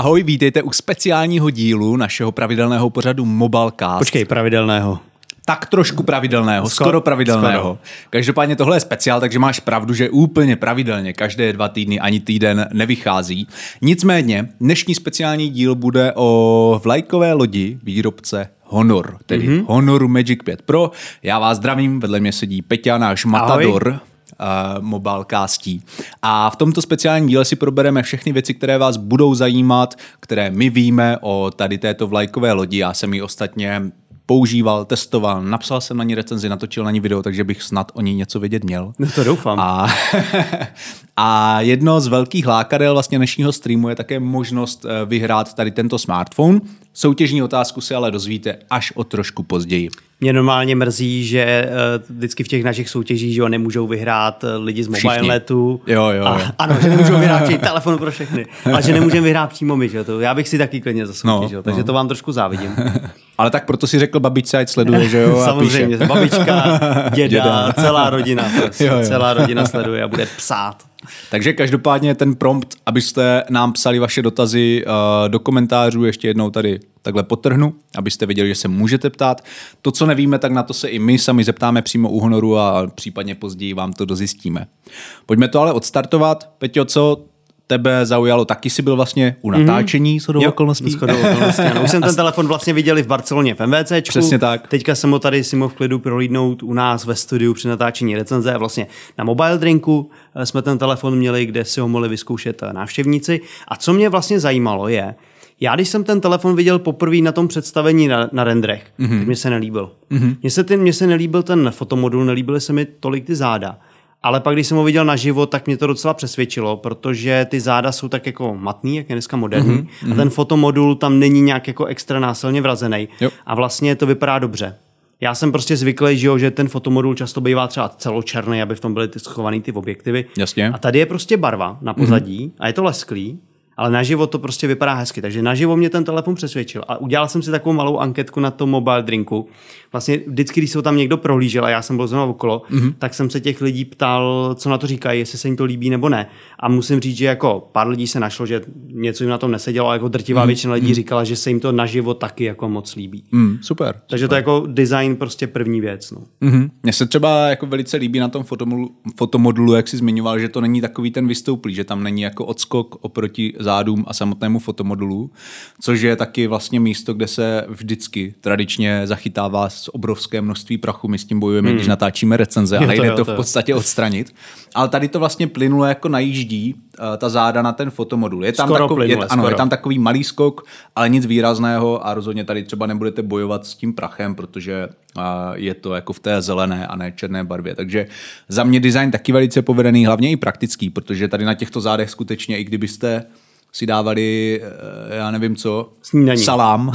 Ahoj, vítejte u speciálního dílu našeho pravidelného pořadu Mobilecast. Počkej, pravidelného. Tak trošku pravidelného, skoro, skoro pravidelného. Skoro. Každopádně tohle je speciál, takže máš pravdu, že úplně pravidelně, každé dva týdny ani týden nevychází. Nicméně, dnešní speciální díl bude o vlajkové lodi výrobce Honor, tedy mm-hmm. Honor Magic 5 Pro. Já vás zdravím, vedle mě sedí Peťa, náš matador. Uh, mobilecastí. A v tomto speciálním díle si probereme všechny věci, které vás budou zajímat, které my víme o tady této vlajkové lodi. Já jsem ji ostatně používal, testoval, napsal jsem na ní recenzi, natočil na ní video, takže bych snad o ní něco vědět měl. No to doufám. A, a jedno z velkých lákadel vlastně dnešního streamu je také možnost eh, vyhrát tady tento smartphone. Soutěžní otázku si ale dozvíte až o trošku později. Mě normálně mrzí, že uh, vždycky v těch našich soutěžích že jo, nemůžou vyhrát uh, lidi z mobilenetu. Jo, jo, a, jo. Ano, že nemůžou vyhrát telefon pro všechny. A že nemůžeme vyhrát přímo my. Že to, já bych si taky klidně zasoutěžil, no, takže no. to vám trošku závidím. Ale tak proto si řekl babičce, ať sleduje, že jo? Samozřejmě, a babička, děda, děda, celá rodina. Prostě, jo, jo. Celá rodina sleduje a bude psát. Takže každopádně ten prompt, abyste nám psali vaše dotazy uh, do komentářů, ještě jednou tady takhle potrhnu, abyste věděli, že se můžete ptát. To, co nevíme, tak na to se i my sami zeptáme přímo u Honoru a případně později vám to dozjistíme. Pojďme to ale odstartovat. Peťo, co tebe zaujalo, taky si byl vlastně u mhm. natáčení mm-hmm. shodou okolností. okolností ano. Už jsem ten telefon vlastně viděli v Barceloně v MVC. Přesně tak. Teďka jsem ho tady si mohl v klidu prolídnout u nás ve studiu při natáčení recenze. Vlastně na mobile drinku eh, jsme ten telefon měli, kde si ho mohli vyzkoušet eh, návštěvníci. A co mě vlastně zajímalo je, já když jsem ten telefon viděl poprvé na tom představení na, na rendrech, mm-hmm. tak mě se nelíbil. Mm-hmm. Mně se, ten, mně se nelíbil ten fotomodul, nelíbily se mi tolik ty záda. Ale pak, když jsem ho viděl naživo, tak mě to docela přesvědčilo, protože ty záda jsou tak jako matný, jak je dneska moderní. Mm-hmm. A mhm. ten fotomodul tam není nějak jako extra násilně vrazený. Jo. A vlastně to vypadá dobře. Já jsem prostě zvyklý, že, jo, že ten fotomodul často bývá třeba celočerný, aby v tom byly ty schované ty objektivy. Jasně. A tady je prostě barva na pozadí mm-hmm. a je to lesklý ale naživo to prostě vypadá hezky. Takže naživo mě ten telefon přesvědčil. A udělal jsem si takovou malou anketku na tom mobile drinku. Vlastně vždycky, když se ho tam někdo prohlížel a já jsem byl znovu okolo, mm-hmm. tak jsem se těch lidí ptal, co na to říkají, jestli se jim to líbí nebo ne. A musím říct, že jako pár lidí se našlo, že něco jim na tom nesedělo, ale jako drtivá mm-hmm. většina lidí mm-hmm. říkala, že se jim to naživo taky jako moc líbí. Mm, super. Takže super. to je jako design prostě první věc. No. Mm-hmm. Mně se třeba jako velice líbí na tom fotomodulu, fotomodulu, jak jsi zmiňoval, že to není takový ten vystouplý, že tam není jako odskok oproti zádům a samotnému fotomodulu, což je taky vlastně místo, kde se vždycky tradičně zachytává z obrovské množství prachu. My s tím bojujeme, hmm. když natáčíme recenze a nejde to, to v podstatě odstranit. Ale tady to vlastně plynule jako najíždí uh, ta záda na ten fotomodul. Je tam, skoro takový, plynule, je, ano, je tam takový malý skok, ale nic výrazného a rozhodně tady třeba nebudete bojovat s tím prachem, protože uh, je to jako v té zelené a ne černé barvě. Takže za mě design taky velice povedený, hlavně i praktický, protože tady na těchto zádech skutečně, i kdybyste si dávali, eh, já nevím co, Snídaní. salám,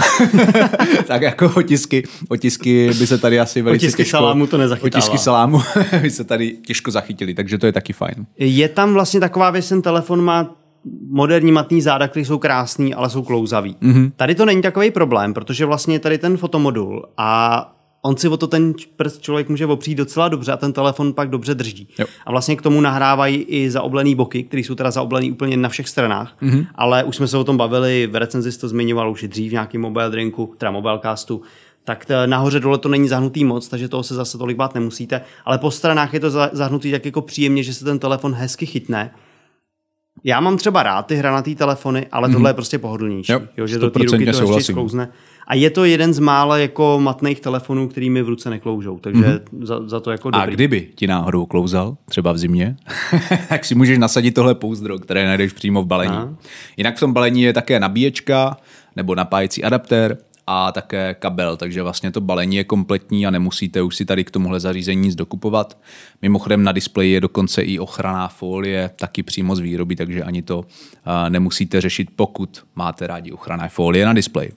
tak jako otisky, otisky by se tady asi velice Otisky těžko, salámu to nezachytává. Otisky salámu by se tady těžko zachytili, takže to je taky fajn. Je tam vlastně taková věc, ten telefon má moderní matný záda, které jsou krásný, ale jsou klouzavý. Mm-hmm. Tady to není takový problém, protože vlastně tady ten fotomodul a on si o to ten prst člověk může opřít docela dobře a ten telefon pak dobře drží. Jo. A vlastně k tomu nahrávají i zaoblený boky, které jsou teda zaoblený úplně na všech stranách, mm-hmm. ale už jsme se o tom bavili, v recenzi to zmiňoval už i dřív v nějakým mobile drinku, teda mobilecastu, tak nahoře dole to není zahnutý moc, takže toho se zase tolik bát nemusíte, ale po stranách je to zahnutý tak jako příjemně, že se ten telefon hezky chytne. Já mám třeba rád ty hranatý telefony, ale mm-hmm. tohle je prostě pohodlnější. Jo, jo že do té ruky to hezky sklouzne. A je to jeden z mála jako matných telefonů, který mi v ruce nekloužou, takže mm-hmm. za, za to jako dobrý. A kdyby ti náhodou klouzal, třeba v zimě, tak si můžeš nasadit tohle pouzdro, které najdeš přímo v balení. Aha. Jinak v tom balení je také nabíječka nebo napájecí adaptér a také kabel, takže vlastně to balení je kompletní a nemusíte už si tady k tomuhle zařízení nic dokupovat. Mimochodem na displeji je dokonce i ochranná folie, taky přímo z výroby, takže ani to nemusíte řešit, pokud máte rádi ochranné folie na displeji.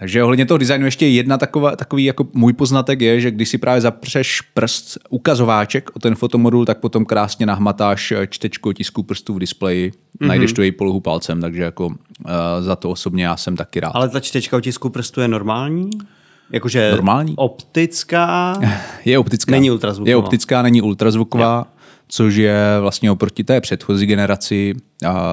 Takže ohledně toho designu ještě jedna taková, takový jako můj poznatek je, že když si právě zapřeš prst ukazováček o ten fotomodul, tak potom krásně nahmatáš čtečku tisku prstů v displeji, mm-hmm. najdeš tu její polohu palcem, takže jako uh, za to osobně já jsem taky rád. Ale ta čtečka otisku prstu je normální? Jakože normální? optická? je optická. Není ultrazvuková. Je optická, není ultrazvuková. Jo což je vlastně oproti té předchozí generaci a,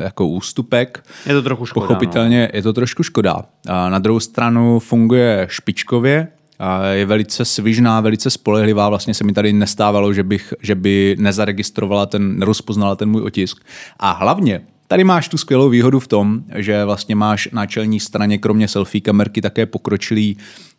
jako ústupek. Je to trochu škoda. Pochopitelně no. je to trošku škoda. A na druhou stranu funguje špičkově, a je velice svižná, velice spolehlivá. Vlastně se mi tady nestávalo, že, bych, že by nezaregistrovala ten, nerozpoznala ten můj otisk. A hlavně Tady máš tu skvělou výhodu v tom, že vlastně máš na čelní straně kromě selfie kamerky také pokročilý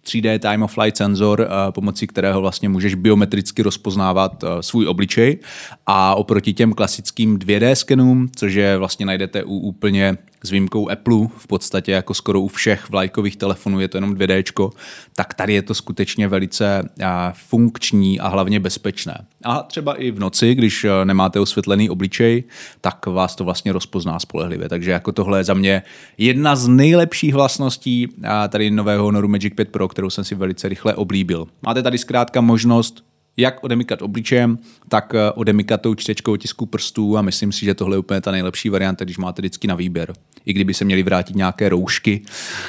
3D time of flight senzor, eh, pomocí kterého vlastně můžeš biometricky rozpoznávat eh, svůj obličej. A oproti těm klasickým 2D skenům, což je vlastně najdete u úplně s výjimkou Apple, v podstatě jako skoro u všech vlajkových telefonů je to jenom 2D, tak tady je to skutečně velice funkční a hlavně bezpečné. A třeba i v noci, když nemáte osvětlený obličej, tak vás to vlastně rozpozná spolehlivě. Takže jako tohle je za mě jedna z nejlepších vlastností tady nového Honoru Magic 5 Pro, kterou jsem si velice rychle oblíbil. Máte tady zkrátka možnost jak odemykat obličejem, tak eh, odemykat tou čtečkou otisku prstů a myslím si, že tohle je úplně ta nejlepší varianta, když máte vždycky na výběr. I kdyby se měly vrátit nějaké roušky,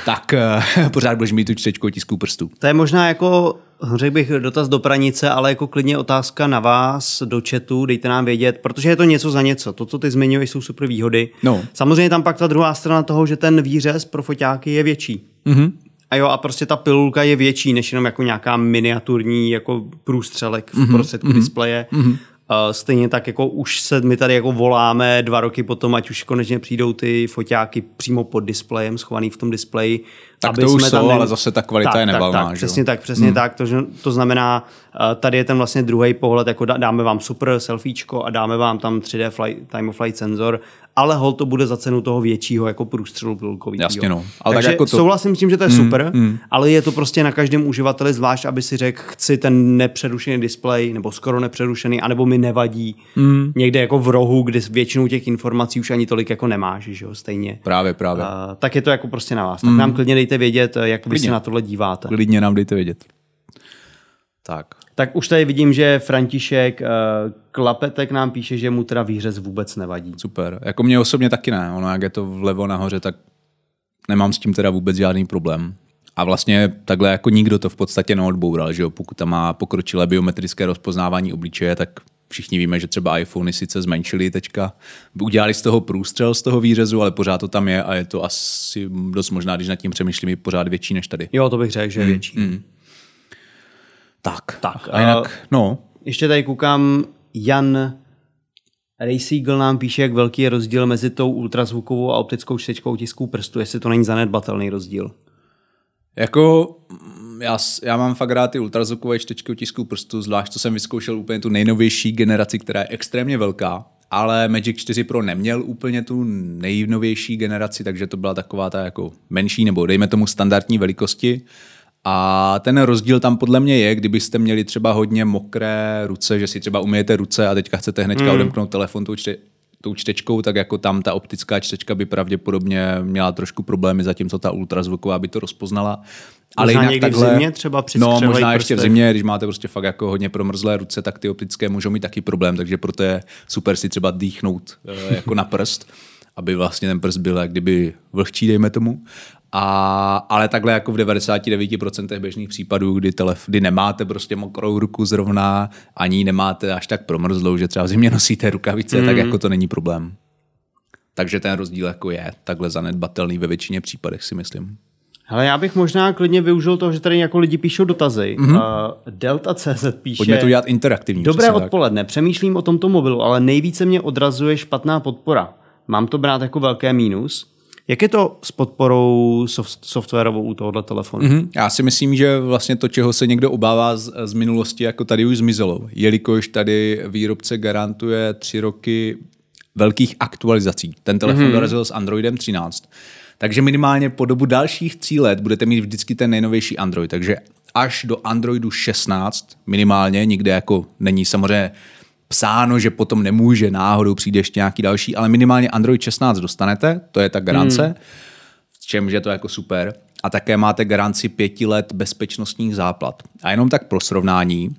tak uh, pořád budeš mít tu čtečku otisku prstů. To je možná jako řekl bych dotaz do pranice, ale jako klidně otázka na vás do chatu, dejte nám vědět, protože je to něco za něco. To, co ty zmiňuješ, jsou super výhody. No. Samozřejmě tam pak ta druhá strana toho, že ten výřez pro foťáky je větší. Mm-hmm. A jo, a prostě ta pilulka je větší než jenom jako nějaká miniaturní jako průstřelek v mm-hmm, prostředku mm-hmm, displeje. Mm-hmm. Uh, stejně tak jako už se my tady jako voláme dva roky potom, ať už konečně přijdou ty foťáky přímo pod displejem, schovaný v tom displeji. Tak aby to už jsme jsou, tam ne... ale zase ta kvalita tak, je nevalná. Tak, tak, přesně tak, přesně hmm. tak. To, to znamená, uh, tady je ten vlastně druhý pohled, jako dáme vám super selfiečko a dáme vám tam 3D flight, time of flight senzor ale hol to bude za cenu toho většího jako průstřelu pilkového. Jasně no. Ale Takže tak jako to... souhlasím s tím, že to je mm, super, mm. ale je to prostě na každém uživateli zvlášť, aby si řekl, chci ten nepřerušený displej, nebo skoro nepřerušený, anebo mi nevadí mm. někde jako v rohu, kde většinou těch informací už ani tolik jako nemáš, že jo, stejně. Právě, právě. Uh, tak je to jako prostě na vás. Tak mm. nám klidně dejte vědět, jak klidně. vy se na tohle díváte. Klidně nám dejte vědět. Tak. Tak už tady vidím, že František uh, Klapetek nám píše, že mu teda výřez vůbec nevadí. Super. Jako mě osobně taky ne. Ono, jak je to vlevo nahoře, tak nemám s tím teda vůbec žádný problém. A vlastně takhle jako nikdo to v podstatě neodboural, že jo? Pokud tam má pokročilé biometrické rozpoznávání obličeje, tak všichni víme, že třeba iPhony sice zmenšili teďka, udělali z toho průstřel z toho výřezu, ale pořád to tam je a je to asi dost možná, když nad tím přemýšlím, pořád větší než tady. Jo, to bych řekl, že je větší. Mm. Tak. tak a jinak, uh, no. Ještě tady koukám, Jan Rayseagle nám píše, jak velký je rozdíl mezi tou ultrazvukovou a optickou čtečkou tisků prstu, jestli to není zanedbatelný rozdíl. Jako já, já mám fakt rád ty ultrazvukové čtečky tisků prstu, zvlášť to jsem vyzkoušel úplně tu nejnovější generaci, která je extrémně velká, ale Magic 4 Pro neměl úplně tu nejnovější generaci, takže to byla taková ta jako menší, nebo dejme tomu standardní velikosti. A ten rozdíl tam podle mě je, kdybyste měli třeba hodně mokré ruce, že si třeba umyjete ruce a teďka chcete hnedka mm. odemknout telefon tou, čte, tou čtečkou, tak jako tam ta optická čtečka by pravděpodobně měla trošku problémy, zatímco ta ultrazvuková by to rozpoznala. Ale možná jinak takhle, v zimě třeba při No, možná ještě v zimě, když máte prostě fakt jako hodně promrzlé ruce, tak ty optické můžou mít taky problém, takže proto je super si třeba dýchnout eh, jako na prst aby vlastně ten prst byl jak kdyby vlhčí, dejme tomu. A, ale takhle jako v 99% běžných případů, kdy, telef, kdy nemáte prostě mokrou ruku zrovna, ani nemáte až tak promrzlou, že třeba v zimě nosíte rukavice, mm. tak jako to není problém. Takže ten rozdíl jako je takhle zanedbatelný ve většině případech si myslím. Ale já bych možná klidně využil toho, že tady jako lidi píšou dotazy. Mm-hmm. Uh, Delta CZ píše... Pojďme to dělat interaktivní. Dobré odpoledne, tak. přemýšlím o tomto mobilu, ale nejvíce mě odrazuje špatná podpora. Mám to brát jako velké mínus? Jak je to s podporou soft, softwarovou u tohohle telefonu? Mm-hmm. Já si myslím, že vlastně to, čeho se někdo obává z, z minulosti, jako tady už zmizelo. Jelikož tady výrobce garantuje tři roky velkých aktualizací. Ten telefon mm-hmm. dorazil s Androidem 13. Takže minimálně po dobu dalších tří let budete mít vždycky ten nejnovější Android. Takže až do Androidu 16 minimálně, nikde jako není samozřejmě psáno, že potom nemůže, náhodou přijde ještě nějaký další, ale minimálně Android 16 dostanete, to je ta garance, hmm. v čemž je to jako super. A také máte garanci pěti let bezpečnostních záplat. A jenom tak pro srovnání,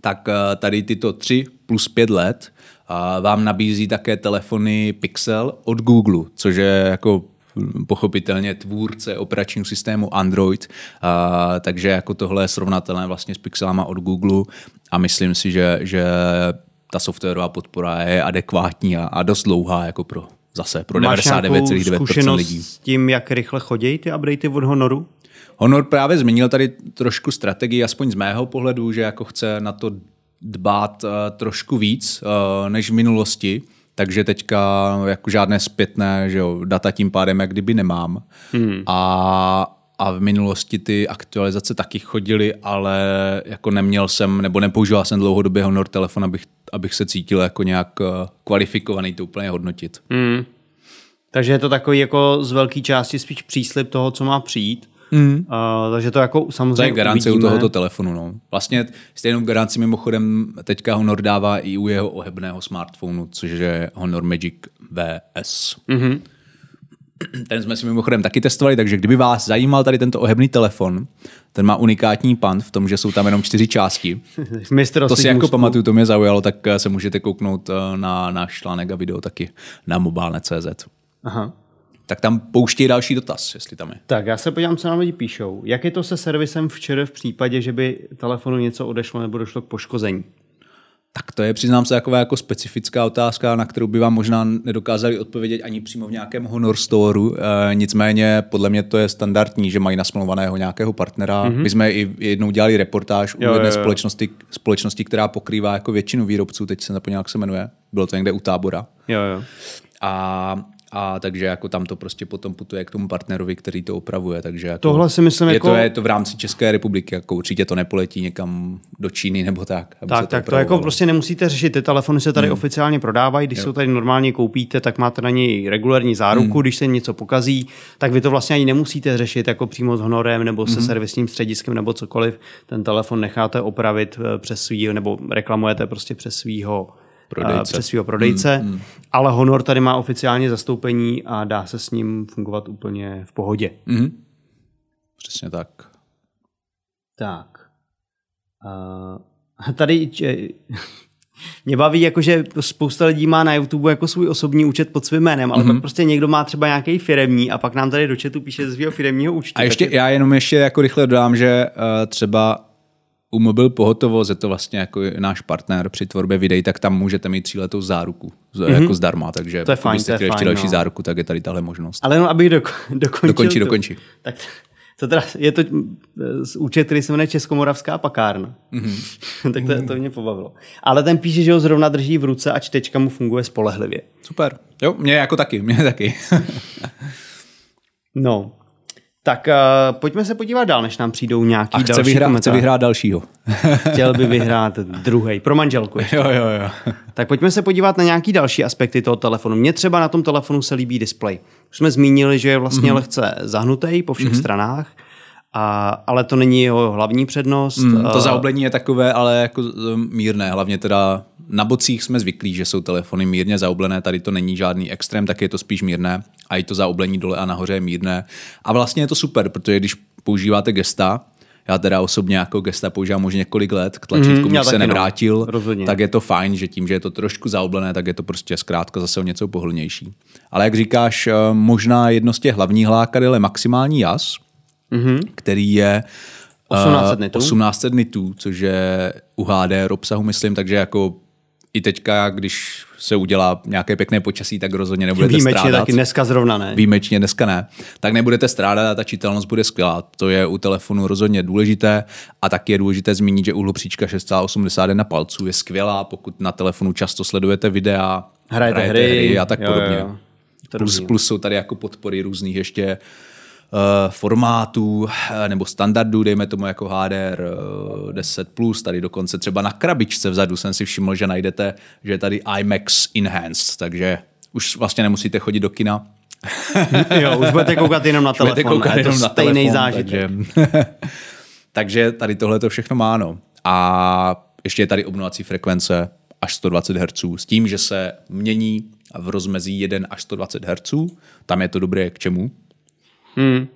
tak eh, tady tyto tři plus pět let eh, vám nabízí také telefony Pixel od Google, což je jako hm, pochopitelně tvůrce operačního systému Android, a, takže jako tohle je srovnatelné vlastně s pixelama od Google a myslím si, že, že ta softwarová podpora je adekvátní a, a dost dlouhá jako pro zase pro 99,9% lidí. s tím, jak rychle chodí ty updaty od Honoru? Honor právě změnil tady trošku strategii, aspoň z mého pohledu, že jako chce na to dbát uh, trošku víc uh, než v minulosti, takže teďka jako žádné zpětné že jo, data tím pádem jak kdyby nemám. Hmm. A a v minulosti ty aktualizace taky chodily, ale jako neměl jsem, nebo nepoužíval jsem dlouhodobě Honor telefon, abych, abych se cítil jako nějak eh, kvalifikovaný to úplně hodnotit. Hmm. Takže je to takový jako z velké části spíš příslip toho, co má přijít. Mm. Uh, takže to jako samozřejmě To je garance u tohoto telefonu. No. Vlastně stejnou garanci mimochodem teďka Honor dává i u jeho ohebného smartphonu, což je Honor Magic VS. Mm-hmm. Ten jsme si mimochodem taky testovali, takže kdyby vás zajímal tady tento ohebný telefon, ten má unikátní pan v tom, že jsou tam jenom čtyři části. to si jako pamatuju, to mě zaujalo, tak eh, se můžete kouknout eh, na náš článek a video taky na mobilne.cz. Aha. Tak tam pouští další dotaz, jestli tam je. Tak já se podívám, co nám lidi píšou. Jak je to se servisem včera v případě, že by telefonu něco odešlo nebo došlo k poškození? Tak to je, přiznám se, taková jako specifická otázka, na kterou by vám možná nedokázali odpovědět ani přímo v nějakém Honor Storeu. E, nicméně podle mě to je standardní, že mají nasmluvaného nějakého partnera. Mm-hmm. My jsme i jednou dělali reportáž u jedné společnosti, společnosti, která pokrývá jako většinu výrobců, teď se zapomněl, jak se jmenuje. Bylo to někde u tábora. Jo, jo. A a takže jako tam to prostě potom putuje k tomu partnerovi, který to opravuje. Takže jako Tohle si myslím je jako... To, je to v rámci České republiky, jako určitě to nepoletí někam do Číny nebo tak. tak, to tak to jako prostě nemusíte řešit. Ty telefony se tady hmm. oficiálně prodávají, když jo. se tady normálně koupíte, tak máte na něj regulární záruku, hmm. když se něco pokazí, tak vy to vlastně ani nemusíte řešit jako přímo s honorem nebo se hmm. servisním střediskem nebo cokoliv. Ten telefon necháte opravit eh, přes svý, nebo reklamujete prostě přes svýho prodejce. přes svého prodejce, mm, mm. ale Honor tady má oficiálně zastoupení a dá se s ním fungovat úplně v pohodě. Mm. Přesně tak. Tak. Uh, tady mě baví, jako, že spousta lidí má na YouTube jako svůj osobní účet pod svým jménem, ale mm-hmm. pak prostě někdo má třeba nějaký firemní a pak nám tady do chatu píše z svého firemního účtu. A ještě, takže... já jenom ještě jako rychle dodám, že uh, třeba u mobil pohotovost je to vlastně jako náš partner při tvorbě videí, tak tam můžete mít tříletou záruku mm-hmm. jako zdarma, takže to je fajn, to je fajn, ještě další no. záruku, tak je tady tahle možnost. Ale jenom abych doko- dokončil. Dokončí, dokončí. Tak to teda, je to z účet, který se jmenuje Českomoravská pakárna. Mm-hmm. tak to, to mě pobavilo. Ale ten píše, že ho zrovna drží v ruce a čtečka mu funguje spolehlivě. Super. Jo, mě jako taky, mě taky. no, tak uh, pojďme se podívat dál, než nám přijdou nějaký A chce další vyhrát, chce vyhrát dalšího. Chtěl by vyhrát druhý pro manželku. Ještě. Jo, jo, jo. Tak pojďme se podívat na nějaký další aspekty toho telefonu. Mně třeba na tom telefonu se líbí displej. Už jsme zmínili, že je vlastně mm-hmm. lehce zahnutý po všech mm-hmm. stranách. A, ale to není jeho hlavní přednost. Mm, to zaoblení je takové, ale jako e, mírné. Hlavně teda na bocích jsme zvyklí, že jsou telefony mírně zaoblené, tady to není žádný extrém, tak je to spíš mírné. A i to zaoblení dole a nahoře je mírné. A vlastně je to super, protože když používáte gesta, já teda osobně jako gesta používám už několik let, k tlačítku mm, se no. nevrátil, no, tak je to fajn, že tím, že je to trošku zaoblené, tak je to prostě zkrátka zase o něco pohodlnější. Ale jak říkáš, e, možná jedno z těch hlavních lákadel je maximální jas, mm-hmm. který je 1800 nitů. 1800 nitů, což je u HDR obsahu, myslím, takže jako i teďka, když se udělá nějaké pěkné počasí, tak rozhodně nebudete Výjimečně strádat. Výjimečně taky dneska zrovna ne. Výjimečně dneska ne. Tak nebudete strádat a ta čitelnost bude skvělá. To je u telefonu rozhodně důležité a taky je důležité zmínit, že uhlopříčka 6,81 palců je skvělá, pokud na telefonu často sledujete videa, hrajete, hrajete hry, hry a tak jo, podobně. Jo, jo. Plus, plus jsou tady jako podpory různých ještě Eh, formátů eh, nebo standardů, dejme tomu jako HDR 10+, plus, tady dokonce třeba na krabičce vzadu jsem si všiml, že najdete, že je tady IMAX Enhanced, takže už vlastně nemusíte chodit do kina. jo, už budete koukat jenom na telefon. koukat jenom na stejný telefon, zážitek. Takže, takže tady tohle to všechno má, no. A ještě je tady obnovací frekvence až 120 Hz s tím, že se mění v rozmezí 1 až 120 Hz. Tam je to dobré k čemu? Hmm.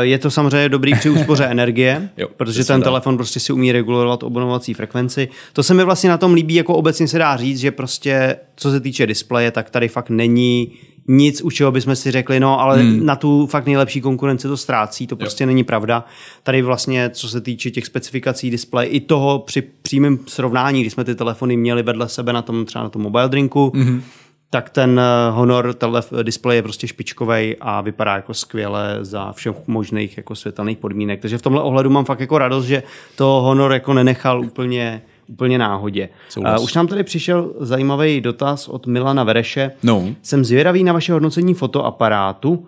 Je to samozřejmě dobrý při úspoře energie, jo, protože ten telefon prostě si umí regulovat obnovací frekvenci. To se mi vlastně na tom líbí, jako obecně se dá říct, že prostě co se týče displeje, tak tady fakt není nic, u čeho bychom si řekli, no ale hmm. na tu fakt nejlepší konkurenci to ztrácí, to prostě jo. není pravda. Tady vlastně, co se týče těch specifikací displeje, i toho při přímém srovnání, když jsme ty telefony měli vedle sebe na tom třeba na tom mobile drinku, hmm tak ten eh, Honor telef- display je prostě špičkový a vypadá jako skvěle za všech možných jako světelných podmínek. Takže v tomhle ohledu mám fakt jako radost, že to Honor jako nenechal úplně úplně náhodě. Uh, už nám tady přišel zajímavý dotaz od Milana Vereše. No. Jsem zvědavý na vaše hodnocení fotoaparátu. Uh,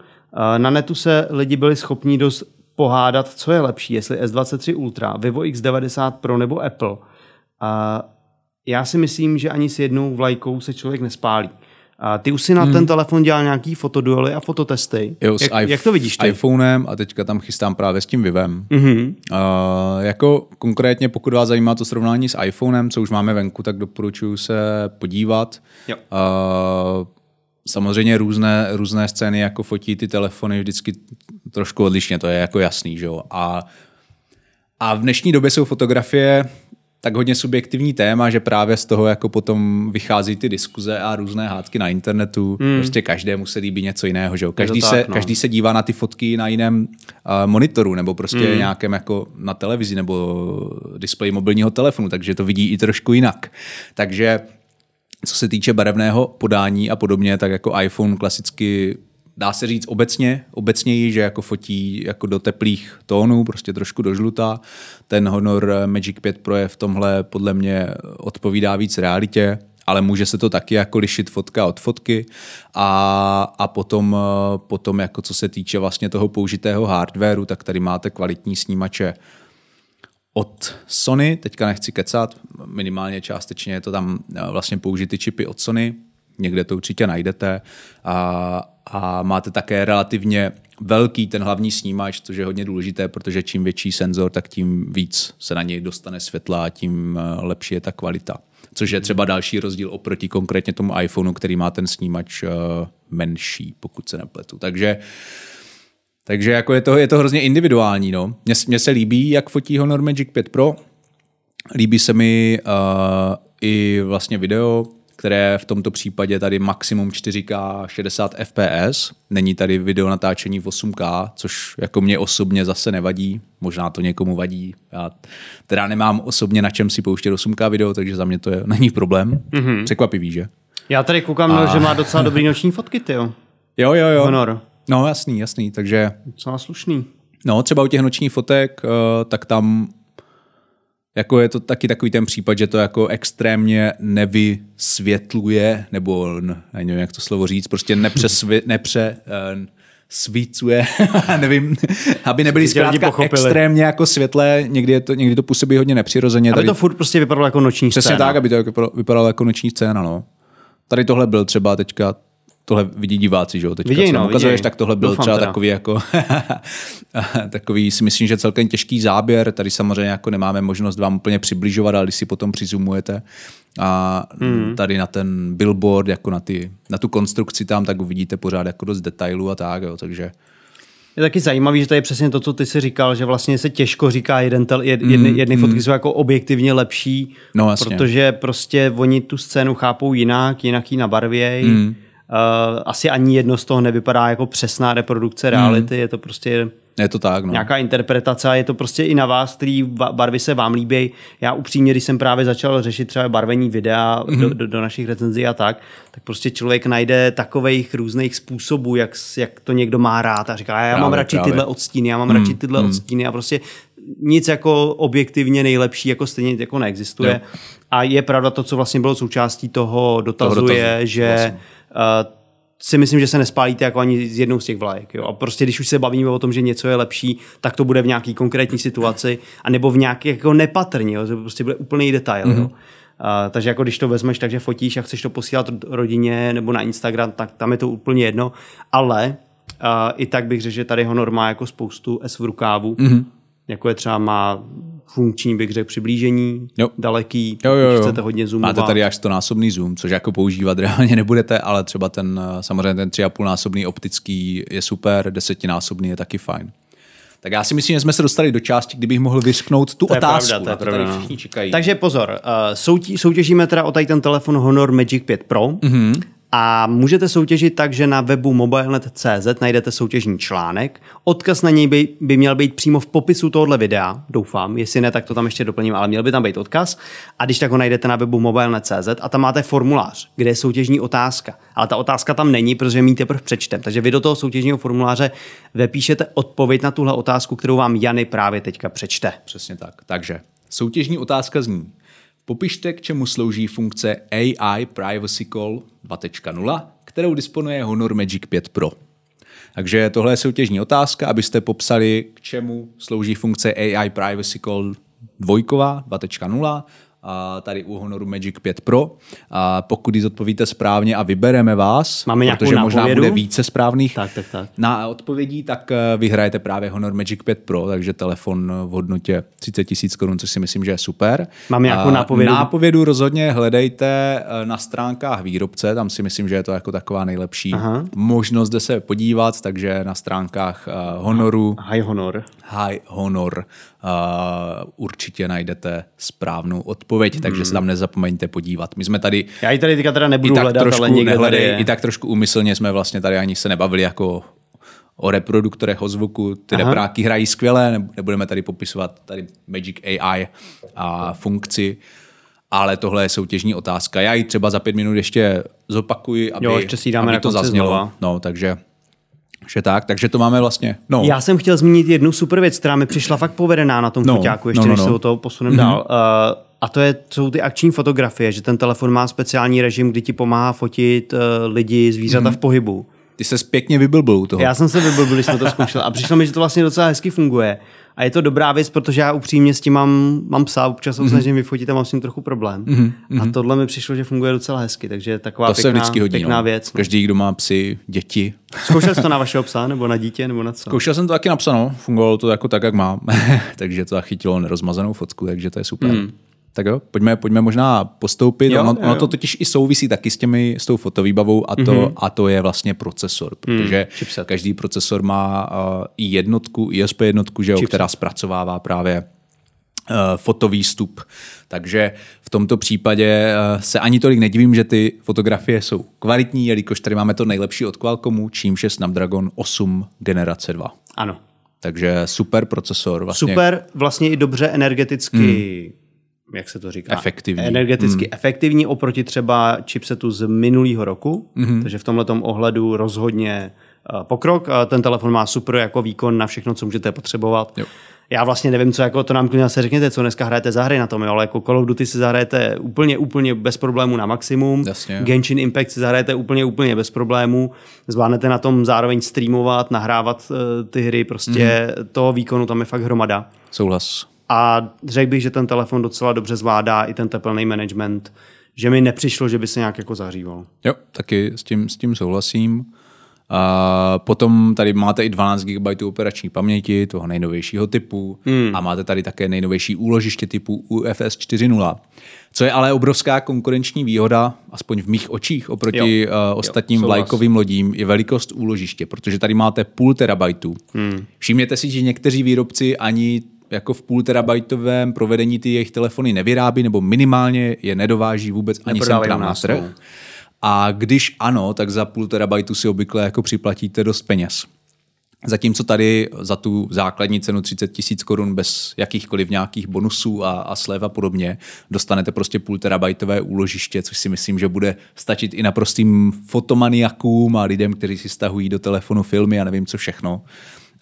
na netu se lidi byli schopni dost pohádat, co je lepší, jestli S23 Ultra, Vivo X90 Pro nebo Apple. Uh, já si myslím, že ani s jednou vlajkou se člověk nespálí. A ty už si na hmm. ten telefon dělal nějaký fotoduely a fototesty. Jo, jak, iPh- jak to vidíš ty? iPhonem a teďka tam chystám právě s tím Vivem. Mm-hmm. Uh, jako konkrétně, pokud vás zajímá to srovnání s iPhonem, co už máme venku, tak doporučuji se podívat. Jo. Uh, samozřejmě různé, různé scény jako fotí ty telefony vždycky trošku odlišně, to je jako jasný, že jo. A, a v dnešní době jsou fotografie tak hodně subjektivní téma, že právě z toho jako potom vychází ty diskuze a různé hádky na internetu. Hmm. Prostě každému se líbí něco jiného. Že? Každý, tak, se, no. každý se dívá na ty fotky na jiném uh, monitoru nebo prostě hmm. nějakém jako na televizi nebo displeji mobilního telefonu, takže to vidí i trošku jinak. Takže co se týče barevného podání a podobně, tak jako iPhone klasicky dá se říct obecně, obecněji, že jako fotí jako do teplých tónů, prostě trošku do žluta. Ten Honor Magic 5 Pro je v tomhle podle mě odpovídá víc realitě, ale může se to taky jako lišit fotka od fotky a, a potom, potom jako co se týče vlastně toho použitého hardwareu, tak tady máte kvalitní snímače od Sony, teďka nechci kecat, minimálně částečně je to tam vlastně použity čipy od Sony, někde to určitě najdete a, a máte také relativně velký ten hlavní snímač, což je hodně důležité, protože čím větší senzor, tak tím víc se na něj dostane světla a tím eh, lepší je ta kvalita. Což je třeba další rozdíl oproti konkrétně tomu iPhoneu, který má ten snímač uh, menší, pokud se nepletu. Takže takže jako je, to, je to hrozně individuální. No. Mně, mně se líbí, jak fotí Honor Magic 5 Pro. Líbí se mi uh, i vlastně video, které v tomto případě tady maximum 4K 60 fps. Není tady video natáčení v 8K, což jako mě osobně zase nevadí. Možná to někomu vadí. Já teda nemám osobně na čem si pouštět 8K video, takže za mě to je, není problém. Mm-hmm. Překvapivý, že? Já tady koukám, A... že má docela dobrý noční fotky, ty jo. Jo, jo, jo. Honor. No jasný, jasný, takže... Docela slušný. No, třeba u těch nočních fotek, eh, tak tam jako je to taky takový ten případ, že to jako extrémně nevysvětluje, nebo nevím, jak to slovo říct, prostě nepřesvě, nepře, uh, svícuje, nevím, aby nebyly zkrátka extrémně jako světlé, někdy, je to, někdy to působí hodně nepřirozeně. Aby tady, to furt prostě vypadalo jako noční Přesně scéna. tak, aby to jako vypadalo jako noční scéna, no. Tady tohle byl třeba teďka tohle vidí diváci, že jo, teďka, viděj, no, ukazuješ, viděj. tak tohle byl Doufám třeba teda. takový jako, takový si myslím, že celkem těžký záběr, tady samozřejmě jako nemáme možnost vám úplně přibližovat, ale když si potom přizumujete a mm. tady na ten billboard, jako na, ty, na tu konstrukci tam, tak uvidíte pořád jako dost detailů a tak, jo, takže je taky zajímavý, že to je přesně to, co ty si říkal, že vlastně se těžko říká jeden tel, jed, jedny, Mm, jedny fotky jsou jako objektivně lepší, No, jasně. protože prostě oni tu scénu chápou jinak, jinak ji nabarvějí. Mm. Uh, asi ani jedno z toho nevypadá jako přesná reprodukce reality, je to prostě je to tak, no. nějaká interpretace a je to prostě i na vás, který barvy se vám líbí. Já upřímně, když jsem právě začal řešit třeba barvení videa mm-hmm. do, do, do našich recenzí a tak, tak prostě člověk najde takových různých způsobů, jak, jak to někdo má rád a říká, já Právě, mám radši právě. tyhle odstíny, já mám mm, radši tyhle mm. odstíny a prostě nic jako objektivně nejlepší jako stejně jako neexistuje. Jo. A je pravda to, co vlastně bylo součástí toho dotazu, dotazu, je, že vlastně. Uh, si myslím, že se nespálíte jako ani z jednou z těch vlajek. Jo? A prostě když už se bavíme o tom, že něco je lepší, tak to bude v nějaký konkrétní situaci, anebo v nějaké jako nepatrně, jo? že prostě bude úplný detail. Mm-hmm. Jo? Uh, takže jako když to vezmeš, takže fotíš a chceš to posílat rodině nebo na Instagram, tak tam je to úplně jedno. Ale uh, i tak bych řekl, že tady Honor má jako spoustu S v rukávu. Mm-hmm. Jako je třeba má funkční, bych řekl, přiblížení, Jo. daleký, Jo, jo, jo. chcete hodně zoomovat. Máte tady až 100 násobný zoom, což jako používat reálně nebudete, ale třeba ten, eh, samozřejmě ten 3,5 násobný optický je super, desetinásobný je taky fajn. Tak já si myslím, že jsme se dostali do části, kdybych mohl vysknout tu To je otázku. pravda, to je pravda. tady všichni čekají. Takže pozor, uh, soutí, soutěžíme teda o tady ten telefon Honor Magic 5 Pro Mhm. mm-hmm. A můžete soutěžit tak, že na webu mobilenet.cz najdete soutěžní článek. Odkaz na něj by, by měl být přímo v popisu tohohle videa, doufám. Jestli ne, tak to tam ještě doplním, ale měl by tam být odkaz. A když tak ho najdete na webu mobilenet.cz a tam máte formulář, kde je soutěžní otázka. Ale ta otázka tam není, protože my ji teprve přečtem. Takže vy do toho soutěžního formuláře vepíšete odpověď na tuhle otázku, kterou vám Jany právě teďka přečte. Přesně tak. Takže soutěžní otázka zní. Popište, k čemu slouží funkce AI Privacy Call 2.0, kterou disponuje Honor Magic 5 Pro. Takže tohle je soutěžní otázka, abyste popsali, k čemu slouží funkce AI Privacy Call 2 2.0 a tady u Honoru Magic 5 Pro. A pokud ji zodpovíte správně a vybereme vás, Máme protože možná nápovědu? bude více správných Tak, tak, tak. na odpovědí, tak eh, vyhrajete právě Honor Magic 5 Pro, takže telefon v hodnotě 30 tisíc korun, což si myslím, že je super. Máme nějakou nápovědu? Nápovědu rozhodně hledejte eh, na stránkách výrobce, tam si myslím, že je to jako taková nejlepší Aha. možnost, kde se podívat, takže na stránkách eh, Honoru, High Honor. High Honor uh, určitě najdete správnou odpověď, takže se tam nezapomeňte podívat. My jsme tady Já ji tady teďka teda i nebudu tak hledat, ale trošku někde tady nehledej, je. i tak trošku úmyslně jsme vlastně tady ani se nebavili jako o reproduktorech, o zvuku. Ty Aha. repráky hrají skvěle, ne- nebudeme tady popisovat tady Magic AI a funkci, ale tohle je soutěžní otázka. Já ji třeba za pět minut ještě zopakuji, aby, Jo, ještě si dáme aby to zaznělo. znova. No, takže, že tak, takže to máme vlastně. No, Já jsem chtěl zmínit jednu super věc, která mi přišla fakt povedená na tom No, foťáku, ještě no, no, než no. se o toho posuneme mm-hmm. dál. Uh, a to je, jsou ty akční fotografie, že ten telefon má speciální režim, kdy ti pomáhá fotit uh, lidi, zvířata mm-hmm. v pohybu. ty se pěkně vyblbil u toho. Já jsem se vyblbil, když jsme to zkoušeli a přišlo mi, že to vlastně docela hezky funguje. A je to dobrá věc, protože já upřímně s tím mám, mám psa, občas Mhm. ho snažím vyfotit a mám s tím trochu problém. Mm-hmm. A tohle mi přišlo, že funguje docela hezky, takže je taková to pěkná, se vždycky hodí. pěkná no. věc. No. Každý, kdo má psy, děti. Zkoušel jsi to na vašeho psa, nebo na dítě, nebo na co? Zkoušel jsem to taky napsáno, fungovalo to jako tak, jak má, takže to zachytilo nerozmazanou fotku, takže to je super. Hmm. Tak jo, pojďme, pojďme možná postoupit. Jo, ono, jo, ono to totiž i souvisí taky s, těmi, s tou fotovýbavou a to, mm-hmm. a to je vlastně procesor, protože chipset. každý procesor má uh, i jednotku, ISP jednotku, že jo, která zpracovává právě uh, fotovýstup. Takže v tomto případě uh, se ani tolik nedivím, že ty fotografie jsou kvalitní, jelikož tady máme to nejlepší od Qualcommu, čímž je Snapdragon 8 generace 2. Ano. Takže super procesor. Vlastně Super, vlastně i dobře energeticky, mm. Jak se to říká? Efektivní. Energeticky mm. efektivní oproti třeba chipsetu z minulého roku, mm. takže v tomhle ohledu rozhodně uh, pokrok. Uh, ten telefon má super jako výkon na všechno, co můžete potřebovat. Jo. Já vlastně nevím, co jako to nám klidně se řekněte, co dneska hrajete za hry na tom, jo, ale jako Call of Duty si zahrajete úplně, úplně bez problémů na maximum. Jasně. Genshin Impact si zahrajete úplně, úplně bez problémů. Zvládnete na tom zároveň streamovat, nahrávat uh, ty hry, prostě mm. toho výkonu tam je fakt hromada. Souhlas. A řekl bych, že ten telefon docela dobře zvládá i ten teplný management, že mi nepřišlo, že by se nějak jako zahříval. Jo, taky s tím, s tím souhlasím. A potom tady máte i 12 GB operační paměti, toho nejnovějšího typu hmm. a máte tady také nejnovější úložiště typu UFS 4.0. Co je ale obrovská konkurenční výhoda, aspoň v mých očích, oproti Jo. jo. Uh, ostatním souhlas. vlajkovým lodím, je velikost úložiště, protože tady máte půl terabajtu. Hmm. Všimněte si, že někteří výrobci ani jako v půl terabajtovém provedení ty jejich telefony nevyrábí, nebo minimálně je nedováží vůbec ani sem k nám na trh. no. A když ano, tak za půl terabajtu si obvykle jako připlatíte dost peněz. Zatímco tady za tu základní cenu 30 tisíc korun bez jakýchkoliv nějakých bonusů a, a slev a podobně dostanete prostě půl terabajtové úložiště, což si myslím, že bude stačit i naprostým fotomaniakům a lidem, kteří si stahují do telefonu filmy a nevím co všechno.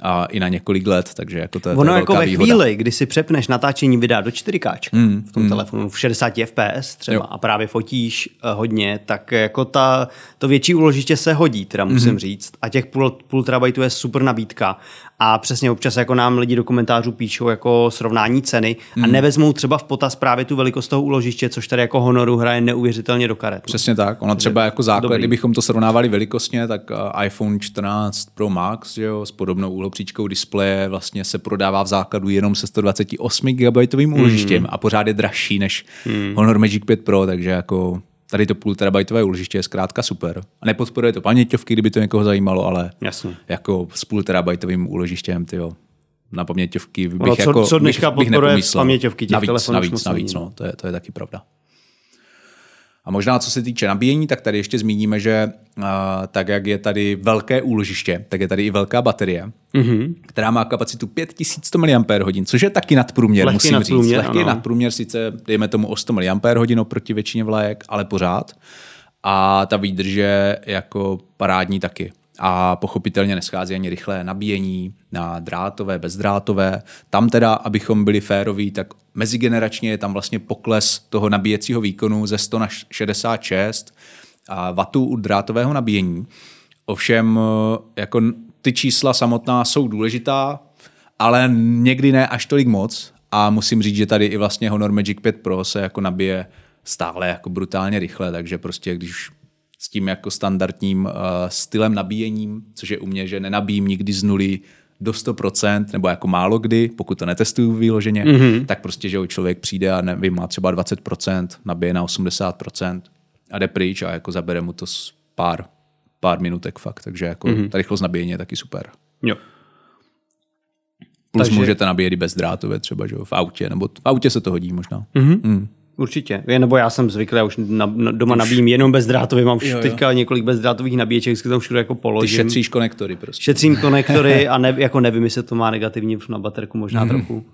A i na několik let, takže jako to, je- to Ono je jako ve výhoda. chvíli, kdy si přepneš natáčení videa do 4K mm, v tom mm. telefonu, v 60 fps třeba Jo. a právě fotíš eh, hodně, tak jako ta, to větší úložiště se hodí, teda musím mm. říct. A těch půl, půl terabajtů je super nabídka. A přesně občas jako nám lidi do komentářů píšou jako srovnání ceny a nevezmou třeba v potaz právě tu velikost toho úložiště, což tady jako honoru hraje neuvěřitelně do karet. Přesně tak. Ono třeba jako základ, dobrý. kdybychom to srovnávali velikostně, tak eh, iPhone 14 Pro Max že jo, s podobnou úhlopříčkou displeje vlastně se prodává v základu jenom se 128 GB úložištěm a pořád je dražší než Honor Magic 5 Pro, takže jako tady to půl terabajtové úložiště je zkrátka super. A nepodporuje to paměťovky, kdyby to někoho zajímalo, ale Jasně. jako s půl terabajtovým úložištěm, tyjo, na paměťovky bych Ono, co- jako, co bych, dneska bych podporuje paměťovky těch navíc, telefonů navíc, navíc, no, to je, to je taky pravda. A možná co se týče nabíjení, tak tady ještě zmíníme, že uh, tak jak je tady velké úložiště, tak je tady i velká baterie, mm-hmm. která má kapacitu 5100 mAh, což je taky nadprůměr, Lehký musím nadprůměr, říct. Lehký ano. nadprůměr sice, dejme tomu o 100 mAh oproti většině vlajek, ale pořád. A ta výdrž je jako parádní taky. A pochopitelně neschází ani rychlé nabíjení na drátové, bezdrátové. Tam teda, abychom byli féroví, tak mezigeneračně je tam vlastně pokles toho nabíjecího výkonu ze 100 na 66 W u drátového nabíjení. Ovšem, jako ty čísla samotná jsou důležitá, ale někdy ne až tolik moc. A musím říct, že tady i vlastně Honor Magic 5 Pro se jako nabije stále jako brutálně rychle, takže prostě když s tím jako standardním uh, stylem nabíjením, což je u mě, že nenabíjím nikdy z nuly do 100%, nebo jako málo kdy, pokud to netestuju výloženě, mm-hmm. tak prostě, že člověk přijde a nevím, má třeba 20%, nabije na 80% a jde pryč a jako zabere mu to s pár, pár minutek fakt, takže jako mm-hmm. ta rychlost nabíjení je taky super. Jo. Plus Takže... můžete nabíjet i bezdrátově třeba, že jo, v autě, nebo v autě se to hodí možná. Mm-hmm. Mm. Určitě. Je, nebo já jsem zvyklý, já už na, na, doma už... nabíjím jenom bezdrátově, mám už jo, jo. teďka několik bezdrátových nabíječek, vždycky tam všude jako položím. Ty šetříš konektory prostě. Šetřím konektory a ne, jako nevím, jestli to má negativní vliv na baterku, možná mm-hmm. trochu.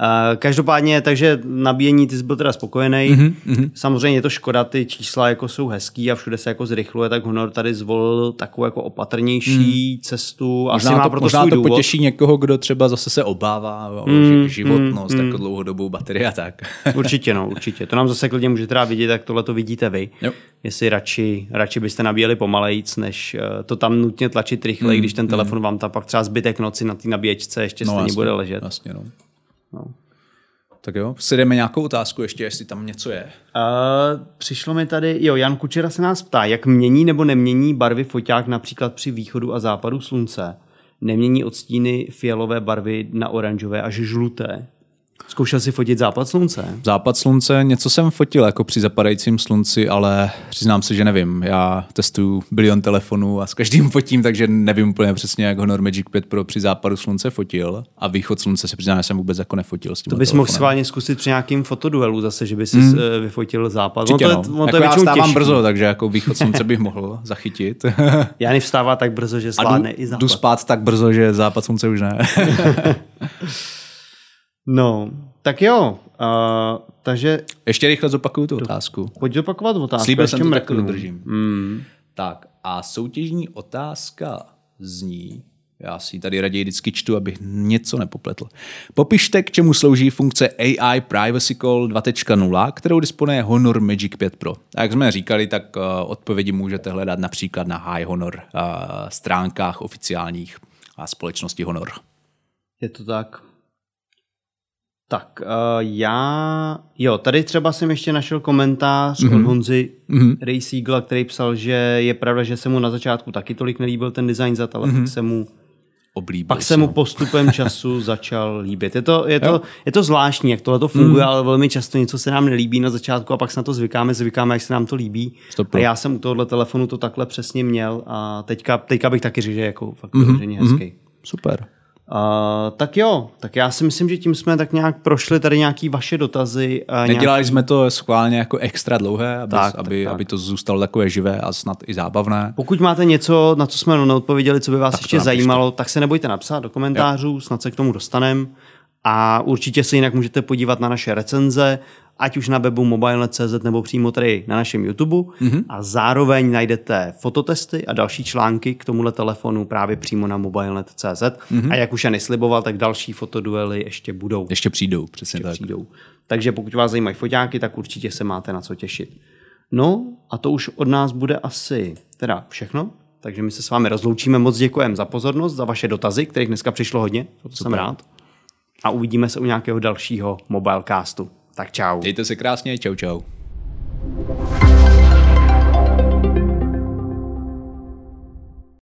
Uh, každopádně, takže nabíjení, ty jsi byl teda spokojený. Mm-hmm. Samozřejmě je to škoda, ty čísla jako jsou hezký a všude se jako zrychluje, tak Honor tady zvolil takovou jako opatrnější mm. cestu. Možná Asi má to, proto možná to důvod. potěší někoho, kdo třeba zase se obává o mm, životnost, mm, jako dlouhodobou baterii a tak. určitě, no, určitě. To nám zase klidně můžete teda vidět, jak tohle to vidíte vy. Jo. Jestli radši, radši byste nabíjeli pomalejc, než uh, to tam nutně tlačit rychle, mm, když ten telefon mm. vám tam pak třeba zbytek noci na té nabíječce ještě no, stejně jasně, bude ležet. Jasně, no. No. Tak jo, si jdeme nějakou otázku ještě, jestli tam něco je. Uh, přišlo mi tady, jo, Jan Kučera se nás ptá, jak mění nebo nemění barvy foťák například při východu a západu slunce. Nemění odstíny fialové barvy na oranžové až žluté. Zkoušel jsi fotit západ slunce? Západ slunce, něco jsem fotil jako při zapadajícím slunci, ale přiznám se, že nevím. Já testuju bilion telefonů a s každým fotím, takže nevím úplně přesně, jak Honor Magic 5 Pro při západu slunce fotil. A východ slunce se přiznám, že jsem vůbec jako nefotil s. To bys mohl schválně zkusit při nějakým fotoduelu zase, že by si mm. vyfotil západ. Určitě, no, to, no. jako to je já vstávám těžký. brzo, takže jako východ slunce bych mohl zachytit. já nevstává tak brzo, že zvládne i západ. Jdu spát tak brzo, že západ slunce už ne. No, tak jo. Uh, takže... Ještě rychle zopakuju tu otázku. Pojď zopakovat otázku. Slíbil jsem to, tak to dodržím. Mm. Tak a soutěžní otázka zní, já si tady raději vždycky čtu, abych něco nepopletl. Popište, k čemu slouží funkce AI Privacy Call 2.0, kterou disponuje Honor Magic 5 Pro. A jak jsme říkali, tak uh, odpovědi můžete hledat například na High Honor uh, stránkách oficiálních a společnosti Honor. Je to tak. Tak uh, já, jo, tady třeba jsem ještě našel komentář mm-hmm. od Honzy mm-hmm. Ray Siegla, který psal, že je pravda, že se mu na začátku taky tolik nelíbil ten design za ale mm-hmm. se mu Oblíbil pak se mu postupem času začal líbit. Je to, je to, je to zvláštní, jak tohle to funguje, mm. ale velmi často něco se nám nelíbí na začátku a pak se na to zvykáme, zvykáme, jak se nám to líbí. Stop. A já jsem u tohohle telefonu to takhle přesně měl a teďka, teďka bych taky řekl, že je jako fakt mm-hmm. hezký. Super. Uh, tak jo, tak já si myslím, že tím jsme tak nějak prošli tady nějaký vaše dotazy. Uh, Nedělali nějaký... jsme to schválně jako extra dlouhé, aby, tak, aby, tak, aby to zůstalo takové živé a snad i zábavné. Pokud máte něco, na co jsme neodpověděli, co by vás tak ještě zajímalo, tak se nebojte napsat do komentářů, jo. snad se k tomu dostaneme. A určitě se jinak můžete podívat na naše recenze, ať už na webu mobile.cz nebo přímo tady na našem YouTube mm-hmm. a zároveň najdete fototesty a další články k tomuhle telefonu právě přímo na mobile.cz mm-hmm. a jak už je sliboval, tak další fotoduely ještě budou. Ještě přijdou, přesně ještě tak. Přijdou. Takže pokud vás zajímají foťáky, tak určitě se máte na co těšit. No a to už od nás bude asi teda všechno. Takže my se s vámi rozloučíme. Moc děkujeme za pozornost, za vaše dotazy, kterých dneska přišlo hodně. To jsem rád. A uvidíme se u nějakého dalšího mobilecastu. Tak čau. Dejte se krásně, čau čau. thank you